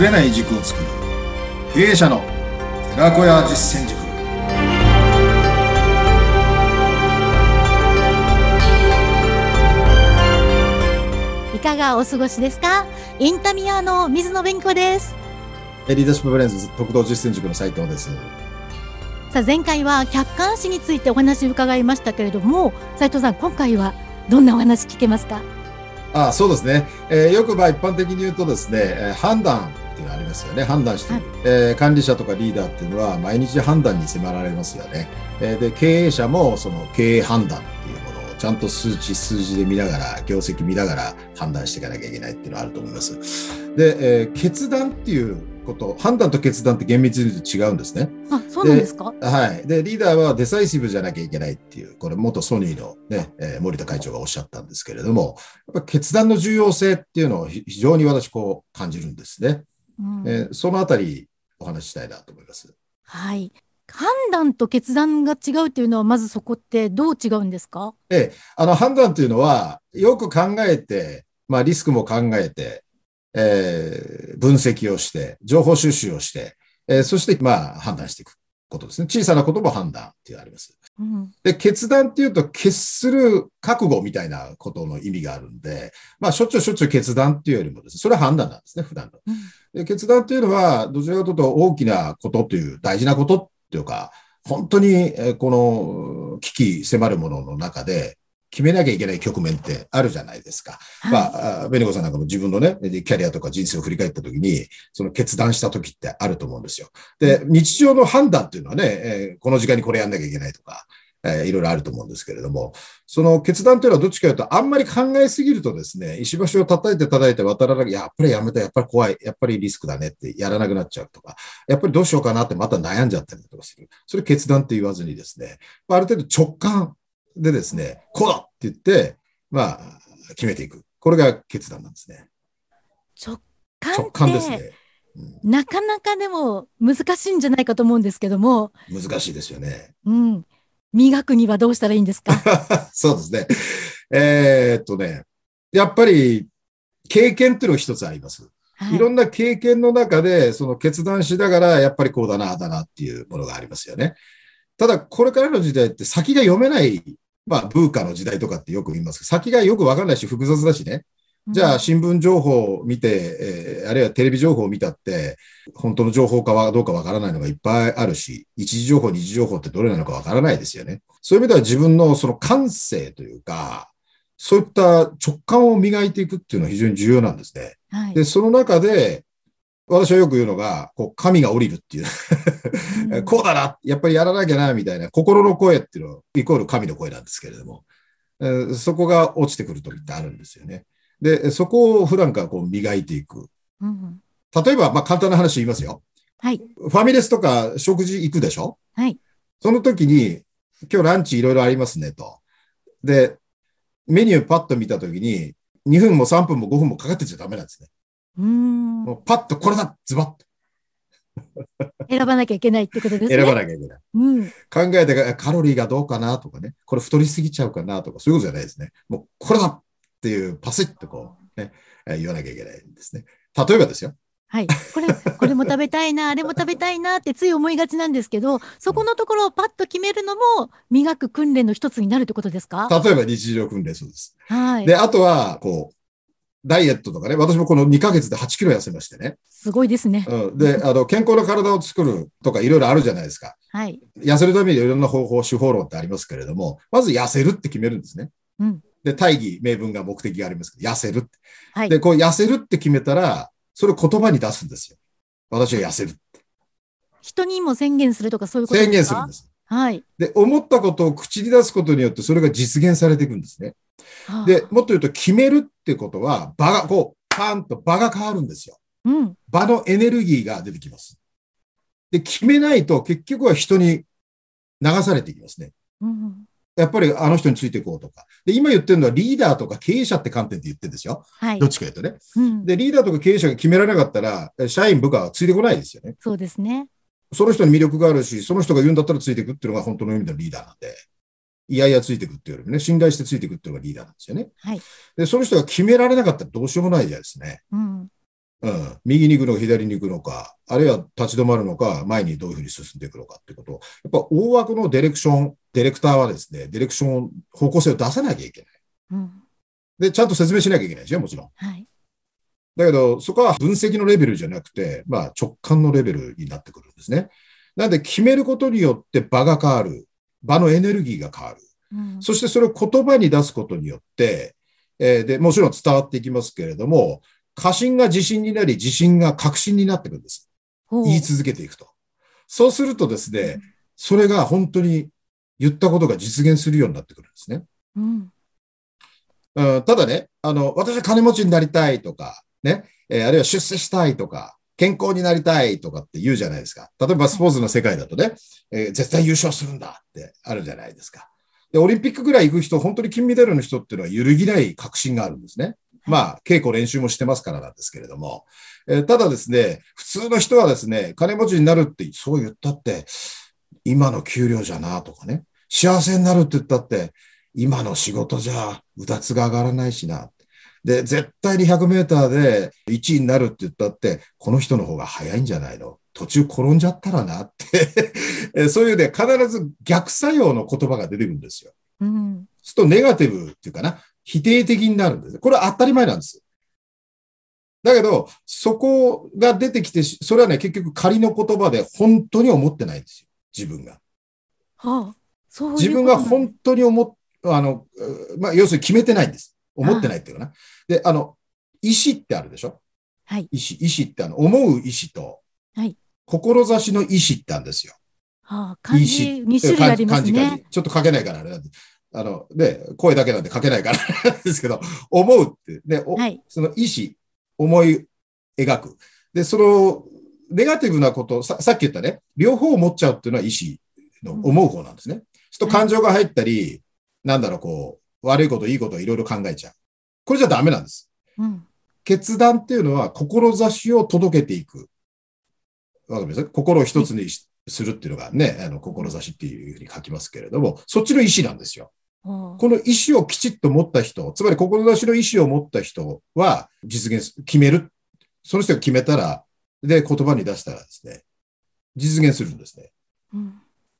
ぶれない軸を作る。経営者の寺子屋実践塾。いかがお過ごしですか？インタミヤの水野勉子です。リーダーシップブレンズ特道実践塾の斉藤です。さあ前回は客観視についてお話を伺いましたけれども、斉藤さん今回はどんなお話聞けますか？ああそうですね、えーよくまあ一般的に言うとですね、えー判断がありますよね。判断してい。る、えー管理者とかリーダーっていうのは毎日判断に迫られますよね、えーで経営者もその経営判断っていうものをちゃんと数値数字で見ながら業績見ながら判断していかなきゃいけないっていうのはあると思います。で、えー決断っていうこと判断と決断って厳密に言うと違うんですね。あ、そうなんですか？はい。で、リーダーはデサイシブじゃなきゃいけないっていう、これ元ソニーのね、えー森田会長がおっしゃったんですけれども、やっぱ決断の重要性っていうのをひ非常に私こう感じるんですね。うんえーそのあたりお話ししたいなと思います。はい。判断と決断が違うっていうのはまずそこってどう違うんですか？ええ、あの判断というのは、よく考えて、まあリスクも考えて、えー分析をして、情報収集をして、えーそしてまあ判断していくことですね。小さなことも判断っていうのがあります。うん。で、決断っていうと、決する覚悟みたいなことの意味があるんで、まあ、しょっちゅうしょっちゅう決断っていうよりもですね、それは判断なんですね、普段の。うんで決断っていうのは、どちらかというと大きなことという、大事なことっていうか、本当に、えーこの危機迫るものの中で、決めなきゃいけない局面ってあるじゃないですか。はいまあ、あベネコさんなんかも自分のね、でキャリアとか人生を振り返ったときに、その決断したときってあると思うんですよ。で、日常の判断っていうのはね、えーこの時間にこれやんなきゃいけないとか、えーいろいろあると思うんですけれども、その決断というのはどっちかというと、あんまり考えすぎるとですね、石橋を叩いて叩いて渡らなきゃ、やっぱりやめた、やっぱり怖い、やっぱりリスクだねってやらなくなっちゃうとか、やっぱりどうしようかなってまた悩んじゃったりとかする。それ決断って言わずにですね、まあある程度直感でですね、こうだって言って、まあ、決めていく。これが決断なんですね。直感直感ですね。うんなかなかでも難しいんじゃないかと思うんですけども、難しいですよね。うん。磨くにはどうしたらいいんですか？そうですね。えーっとね、やっぱり経験っていうのが一つあります。はいろんな経験の中で、その決断しながら、やっぱりこうだな、だなっていうものがありますよね。ただ、これからの時代って先が読めない、まあ、ブーカの時代とかってよく言いますけど、先がよくわかんないし、複雑だしね。じゃあ、新聞情報を見て、えーあるいはテレビ情報を見たって、本当の情報かはどうかわからないのがいっぱいあるし、一時情報、二次情報ってどれなのかわからないですよね。そういう意味では自分のその感性というか、そういった直感を磨いていくっていうのは非常に重要なんですね。はいで、その中で、私はよく言うのが、こう、神が降りるっていう、うんこうだな、やっぱりやらなきゃな、みたいな、心の声っていうのは、イコール神の声なんですけれども、えーそこが落ちてくる時ってあるんですよね。で、そこを普段からこう磨いていく。うん例えば、まあ、簡単な話言いますよ。はい。ファミレスとか食事行くでしょ？はい。その時に、今日ランチいろいろありますねと。で、メニューパッと見た時に、2分も3分も5分もかかってちゃダメなんですね。うーんもうパッとこれだズバッと選ばなきゃいけないってことですね。選ばなきゃいけない。うん。考えてかカロリーがどうかなとかね、これ太りすぎちゃうかなとか、そういうことじゃないですね。もうこれだっていうパシッとこう、ね、えー言わなきゃいけないんですね。例えばですよ。はい。これ、これも食べたいな、あれも食べたいなってつい思いがちなんですけど、そこのところをパッと決めるのも磨く訓練の一つになるってことですか？例えば日常訓練そうです。はい。で、あとは、こう、ダイエットとかね、私もこの2ヶ月で8キロ痩せましてね。すごいですね。うん、で、あの、健康な体を作るとかいろいろあるじゃないですか。はい。痩せるためにいろんな方法、手法論ってありますけれども、まず痩せるって決めるんですね。うん。で、大義、名分が目的がありますけど、痩せるって。はい。で、こう痩せるって決めたら、それを言葉に出すんですよ。私は痩せる。人にも宣言するとかそういうことです宣か言するんです。はい。で、思ったことを口に出すことによって、それが実現されていくんですね。はあで、もっと言うと、決めるってことは、場が、こう、パーンと場が変わるんですよ。うん。場のエネルギーが出てきます。で、決めないと、結局は人に流されていきますね。うん。やっぱりあの人についていこうとか。で、今言ってるのはリーダーとか経営者って観点で言ってるんですよ。はいどっ。ちか言うとね。うん。で、リーダーとか経営者が決められなかったら、社員部下はついてこないですよね。そうですね。その人に魅力があるし、その人が言うんだったらついていくっていうのが本当の意味でのリーダーなんで。いやいやついていくっていうよりもね、信頼してついていくっていうのがリーダーなんですよね。はい。で、その人が決められなかったらどうしようもないじゃないですね。うん。うん。右に行くのか左に行くのか、あるいは立ち止まるのか、前にどういうふうに進んでいくのかっていうことを、やっぱ大枠のディレクション、ディレクターはですね、ディレクション、方向性を出さなきゃいけない。うん。で、ちゃんと説明しなきゃいけないですよ、もちろん。はい。だけど、そこは分析のレベルじゃなくて、まあ直感のレベルになってくるんですね。なんで決めることによって場が変わる。場のエネルギーが変わる。うん。そしてそれを言葉に出すことによって、えーで、もちろん伝わっていきますけれども、過信が自信になり、自信が確信になってくるんです。言い続けていくと。そうするとですね、それが本当に言ったことが実現するようになってくるんですね。うん。うん、ただね、あの、私は金持ちになりたいとか、ね、えーあるいは出世したいとか、健康になりたいとかって言うじゃないですか。例えばスポーツの世界だとね、えー絶対優勝するんだってあるじゃないですか。で、オリンピックぐらい行く人、本当に金メダルの人っていうのは揺るぎない確信があるんですね。まあ、稽古練習もしてますからなんですけれども。えーただですね、普通の人はですね、金持ちになるって、そう言ったって、今の給料じゃなとかね、幸せになるって言ったって、今の仕事じゃ、うだつが上がらないしな。で、絶対に100メーターで1位になるって言ったって、この人の方が早いんじゃないの？途中転んじゃったらなってえ そういうね、必ず逆作用の言葉が出てくるんですよ。うん。するとネガティブっていうかな、否定的になるんです。これは当たり前なんです。だけど、そこが出てきてし、それはね、結局仮の言葉で本当に思ってないんですよ。自分が。はあ。そう自分が本当に思っ、あの、うまあ、要するに決めてないんです。思ってないっていうかな。で、あの、意志ってあるでしょ？はい。意志、意志ってあの、思う意志と、はい。志の意志ってあるんですよ。はあ。漢意字志。2種類あります漢字漢ね。字ちょっと書けないからあれなんで。あの、で、声だけなんで書けないからですけど、思うって、で、おはい。その意志、思い描く。で、その、ネガティブなこと、ささっき言ったね、両方を持っちゃうっていうのは意志の思う方なんですね。そうすると感情が入ったり、なんだろう、こう、悪いこと、いいこと、いろいろ考えちゃう。これじゃダメなんです。うん。決断っていうのは、志を届けていく。わかります？心を一つにしするっていうのがね、あの、志っていうふうに書きますけれども、そっちの意志なんですよ。はあこの意思をきちっと持った人、つまり志の意思を持った人は実現す、決める。その人が決めたら、で、言葉に出したらですね、実現するんですね。うん。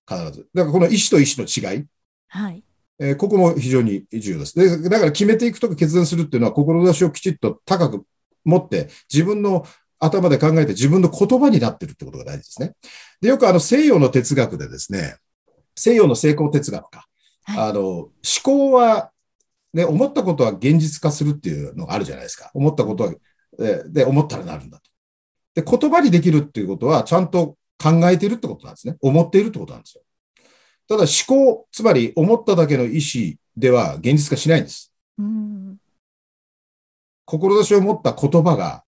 必ず。だからこの意思と意思の違い、はい。えーここも非常に重要です。で、だから決めていくとか決断するっていうのは、志をきちっと高く持って、自分の頭で考えて自分の言葉になってるってことが大事ですね。で、よくあの西洋の哲学でですね、西洋の成功哲学か。はい。あの、思考は、ね、思ったことは現実化するっていうのがあるじゃないですか。思ったことは、えで、思ったらなるんだと。で、言葉にできるっていうことは、ちゃんと考えているってことなんですね。思っているってことなんですよ。ただ思考、つまり思っただけの意思では現実化しないんです。うん。志を持った言葉が、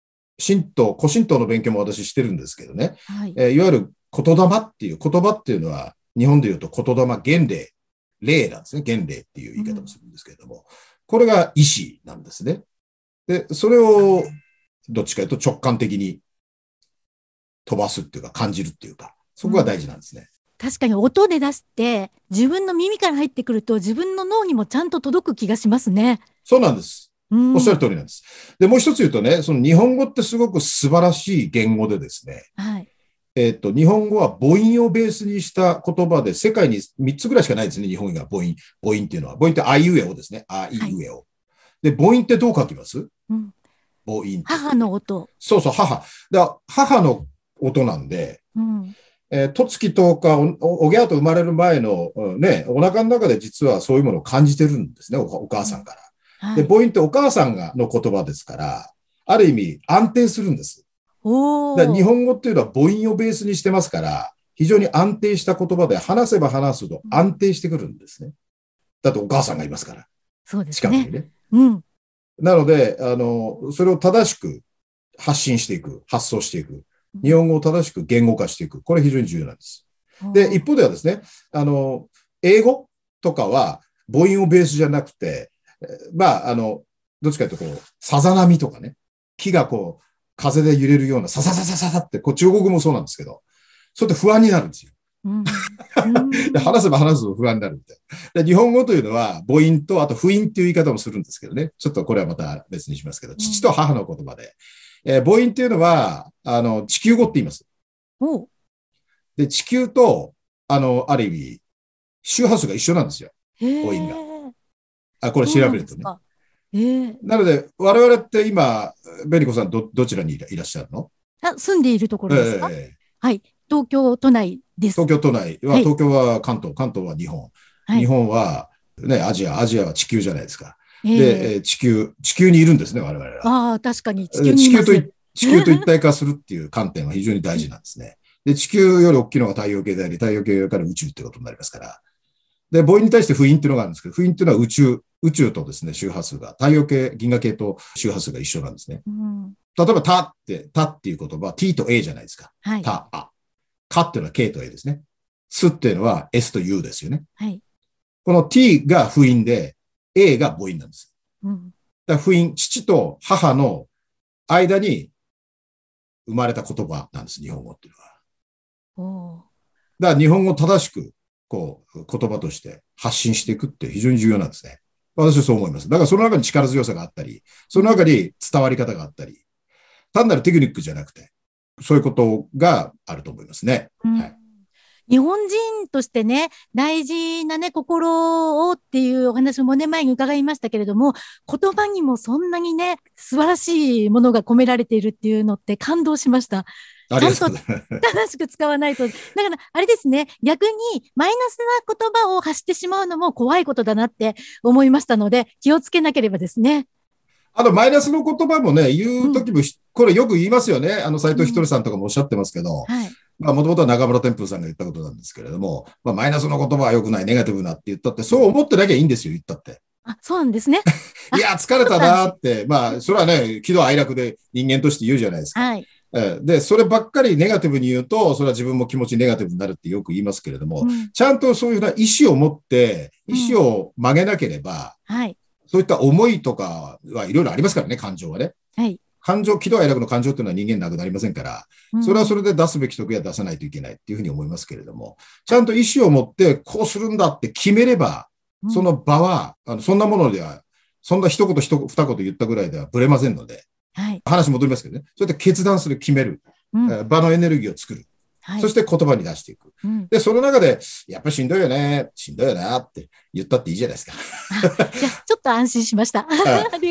神道、古神道の勉強も私してるんですけどね。はい。えーいわゆる言霊っていう、言葉っていうのは、日本で言うと言霊、言霊、霊なんですね。言霊っていう言い方もするんですけれども、これが意志なんですね。で、それを、どっちかというと直感的に飛ばすっていうか、感じるっていうか、そこが大事なんですね。確かに音で出して、自分の耳から入ってくると、自分の脳にもちゃんと届く気がしますね。そうなんです。うん。おっしゃる通りなんです。で、もう一つ言うとね、その日本語ってすごく素晴らしい言語でですね、はい。えっ、と、日本語は母音をベースにした言葉で、世界に3つぐらいしかないですね、日本が母音。母音っていうのは。母音ってあいうえおですね。あいうえお。で、母音ってどう書きます？うん。母音。母の音。そうそう、母。だ母の音なんで、うん。えー、とつきとかお、おおぎゃーと生まれる前の、うんね、お腹の中で実はそういうものを感じてるんですね、おお母さんから。で、はい。母音ってお母さんがの言葉ですから、ある意味安定するんです。だ日本語っていうのは母音をベースにしてますから、非常に安定した言葉で話せば話すほど安定してくるんですね。だってお母さんがいますから、そうです近くにね。ね。うん。なので、あの、それを正しく発信していく、発想していく。日本語を正しく言語化していく。これ非常に重要なんです。で、一方ではですね、あの、英語とかは母音をベースじゃなくて、えーまあ、あの、どっちかというとこう、さざ波とかね、木がこう、風で揺れるような、ささささささって、こう中国語もそうなんですけど、そうやって不安になるんですよ。うん で話せば話すと不安になるみたいな。で日本語というのは母音とあと不音っていう言い方もするんですけどね。ちょっとこれはまた別にしますけど、父と母の言葉で。えー母音っていうのは、あの、地球語って言います。で、地球と、あの、ある意味、周波数が一緒なんですよ。へ母音がえ。あ、これ調べるとね。ね。ええなので、我々って今、ベニコさんど、どちらにいらっしゃるの？あ住んでいるところですか、ええはい。東京都内です。東京都内は、はい東京は関東、関東は日本。はい日本は、ね、アジア、アジアは地球じゃないですか。ええで、えー地球、地球にいるんですね、我々は。ああ、確かに地球。地球とい地球と一体化するっていう観点は非常に大事なんですね。で、地球より大きいのが太陽系であり、太陽系から宇宙ってことになりますから。で、母音に対して不音っていうのがあるんですけど、不音っていうのは宇宙、宇宙とですね、周波数が、太陽系、銀河系と周波数が一緒なんですね。うん例えば、たって、たっていう言葉は t と a じゃないですか。はい。た、あ。かっていうのは k と a ですね。すっていうのは s と u ですよね。はい。この t が不音で、a が母音なんです。うんだから不音、父と母の間に生まれた言葉なんです、日本語っていうのは。だから日本語を正しく、こう、言葉として発信していくって非常に重要なんですね。私はそう思います。だからその中に力強さがあったり、その中に伝わり方があったり、単なるテクニックじゃなくて、そういうことがあると思いますね。うんはい日本人としてね、大事なね、心をっていうお話もね、前に伺いましたけれども、言葉にもそんなにね、素晴らしいものが込められているっていうのって感動しました。ありがと。正しく使わないと。だから、あれですね、逆にマイナスな言葉を発してしまうのも怖いことだなって思いましたので、気をつけなければですね。あと、マイナスの言葉もね、言うときも、これよく言いますよね。あの、斎藤ひとりさんとかもおっしゃってますけど、はい。まあ、もともとは中村天風さんが言ったことなんですけれども、まあ、マイナスの言葉は良くない、ネガティブなって言ったって、そう思ってなきゃいいんですよ、言ったって。あ、そうなんですね。あ いや、疲れたなって、まあ、それはね、喜怒哀楽で人間として言うじゃないですか。はい。ええで、そればっかりネガティブに言うと、それは自分も気持ちネガティブになるってよく言いますけれども、うんちゃんとそういうふうな意思を持って、意思を曲げなければ、はい。そういった思いとかはいろいろありますからね、感情はね。はい。感情、喜怒哀楽の感情っていうのは人間なくなりませんから、うん。それはそれで出すべき時は出さないといけないっていうふうに思いますけれども、ちゃんと意思を持ってこうするんだって決めれば、うん。その場は、あのそんなものでは、そんな一言一言二言言ったぐらいではぶれませんので、はい。話戻りますけどね、そうやって決断する、決める、うん。えー場のエネルギーを作る、はいそして言葉に出していく。うんで、その中で、やっぱりしんどいよね、しんどいよなって言ったっていいじゃないですか。いや ちょっと安心しました。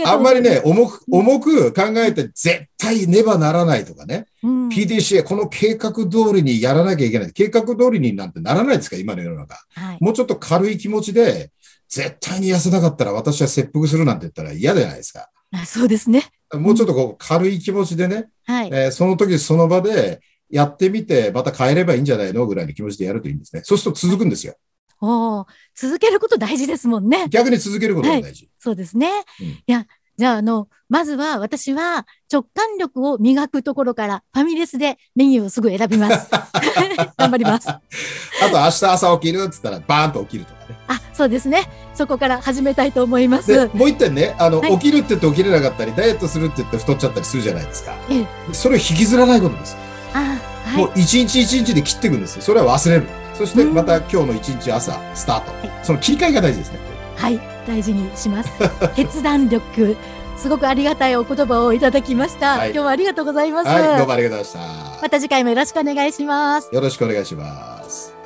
あんまりね、重く、重く考えて絶対ねばならないとかね、うん PDCA、この計画通りにやらなきゃいけない。計画通りになんてならないですか、今の世の中。はい。もうちょっと軽い気持ちで、絶対に痩せなかったら私は切腹するなんて言ったら嫌じゃないですか。あそうですね。もうちょっとこう軽い気持ちでね、はい。えーその時その場でやってみて、また変えればいいんじゃないのぐらいの気持ちでやるといいんですね。そうすると続くんですよ。おー続けること大事ですもんね。逆に続けることが大事。そうですね。うんいや、じゃあ、あの、まずは私は直感力を磨くところからファミレスでメニューをすぐ選びます。頑張ります。あと明日朝起きるっつったらバーンと起きるとかね。あ、そうですね。そこから始めたいと思います。で、もう一点ね、あの、はい起きるって言って起きれなかったり、ダイエットするって言って太っちゃったりするじゃないですか。ええそれを引きずらないことです。あ、はもうい。一日一日で切っていくんですよ。それは忘れる。そしてまた今日の一日朝、スタート。はいその切り替えが大事ですね。はい。大事にします。決断力。すごくありがたいお言葉をいただきました。はい今日はありがとうございます。はい、どうもありがとうございました。また次回もよろしくお願いします。よろしくお願いします。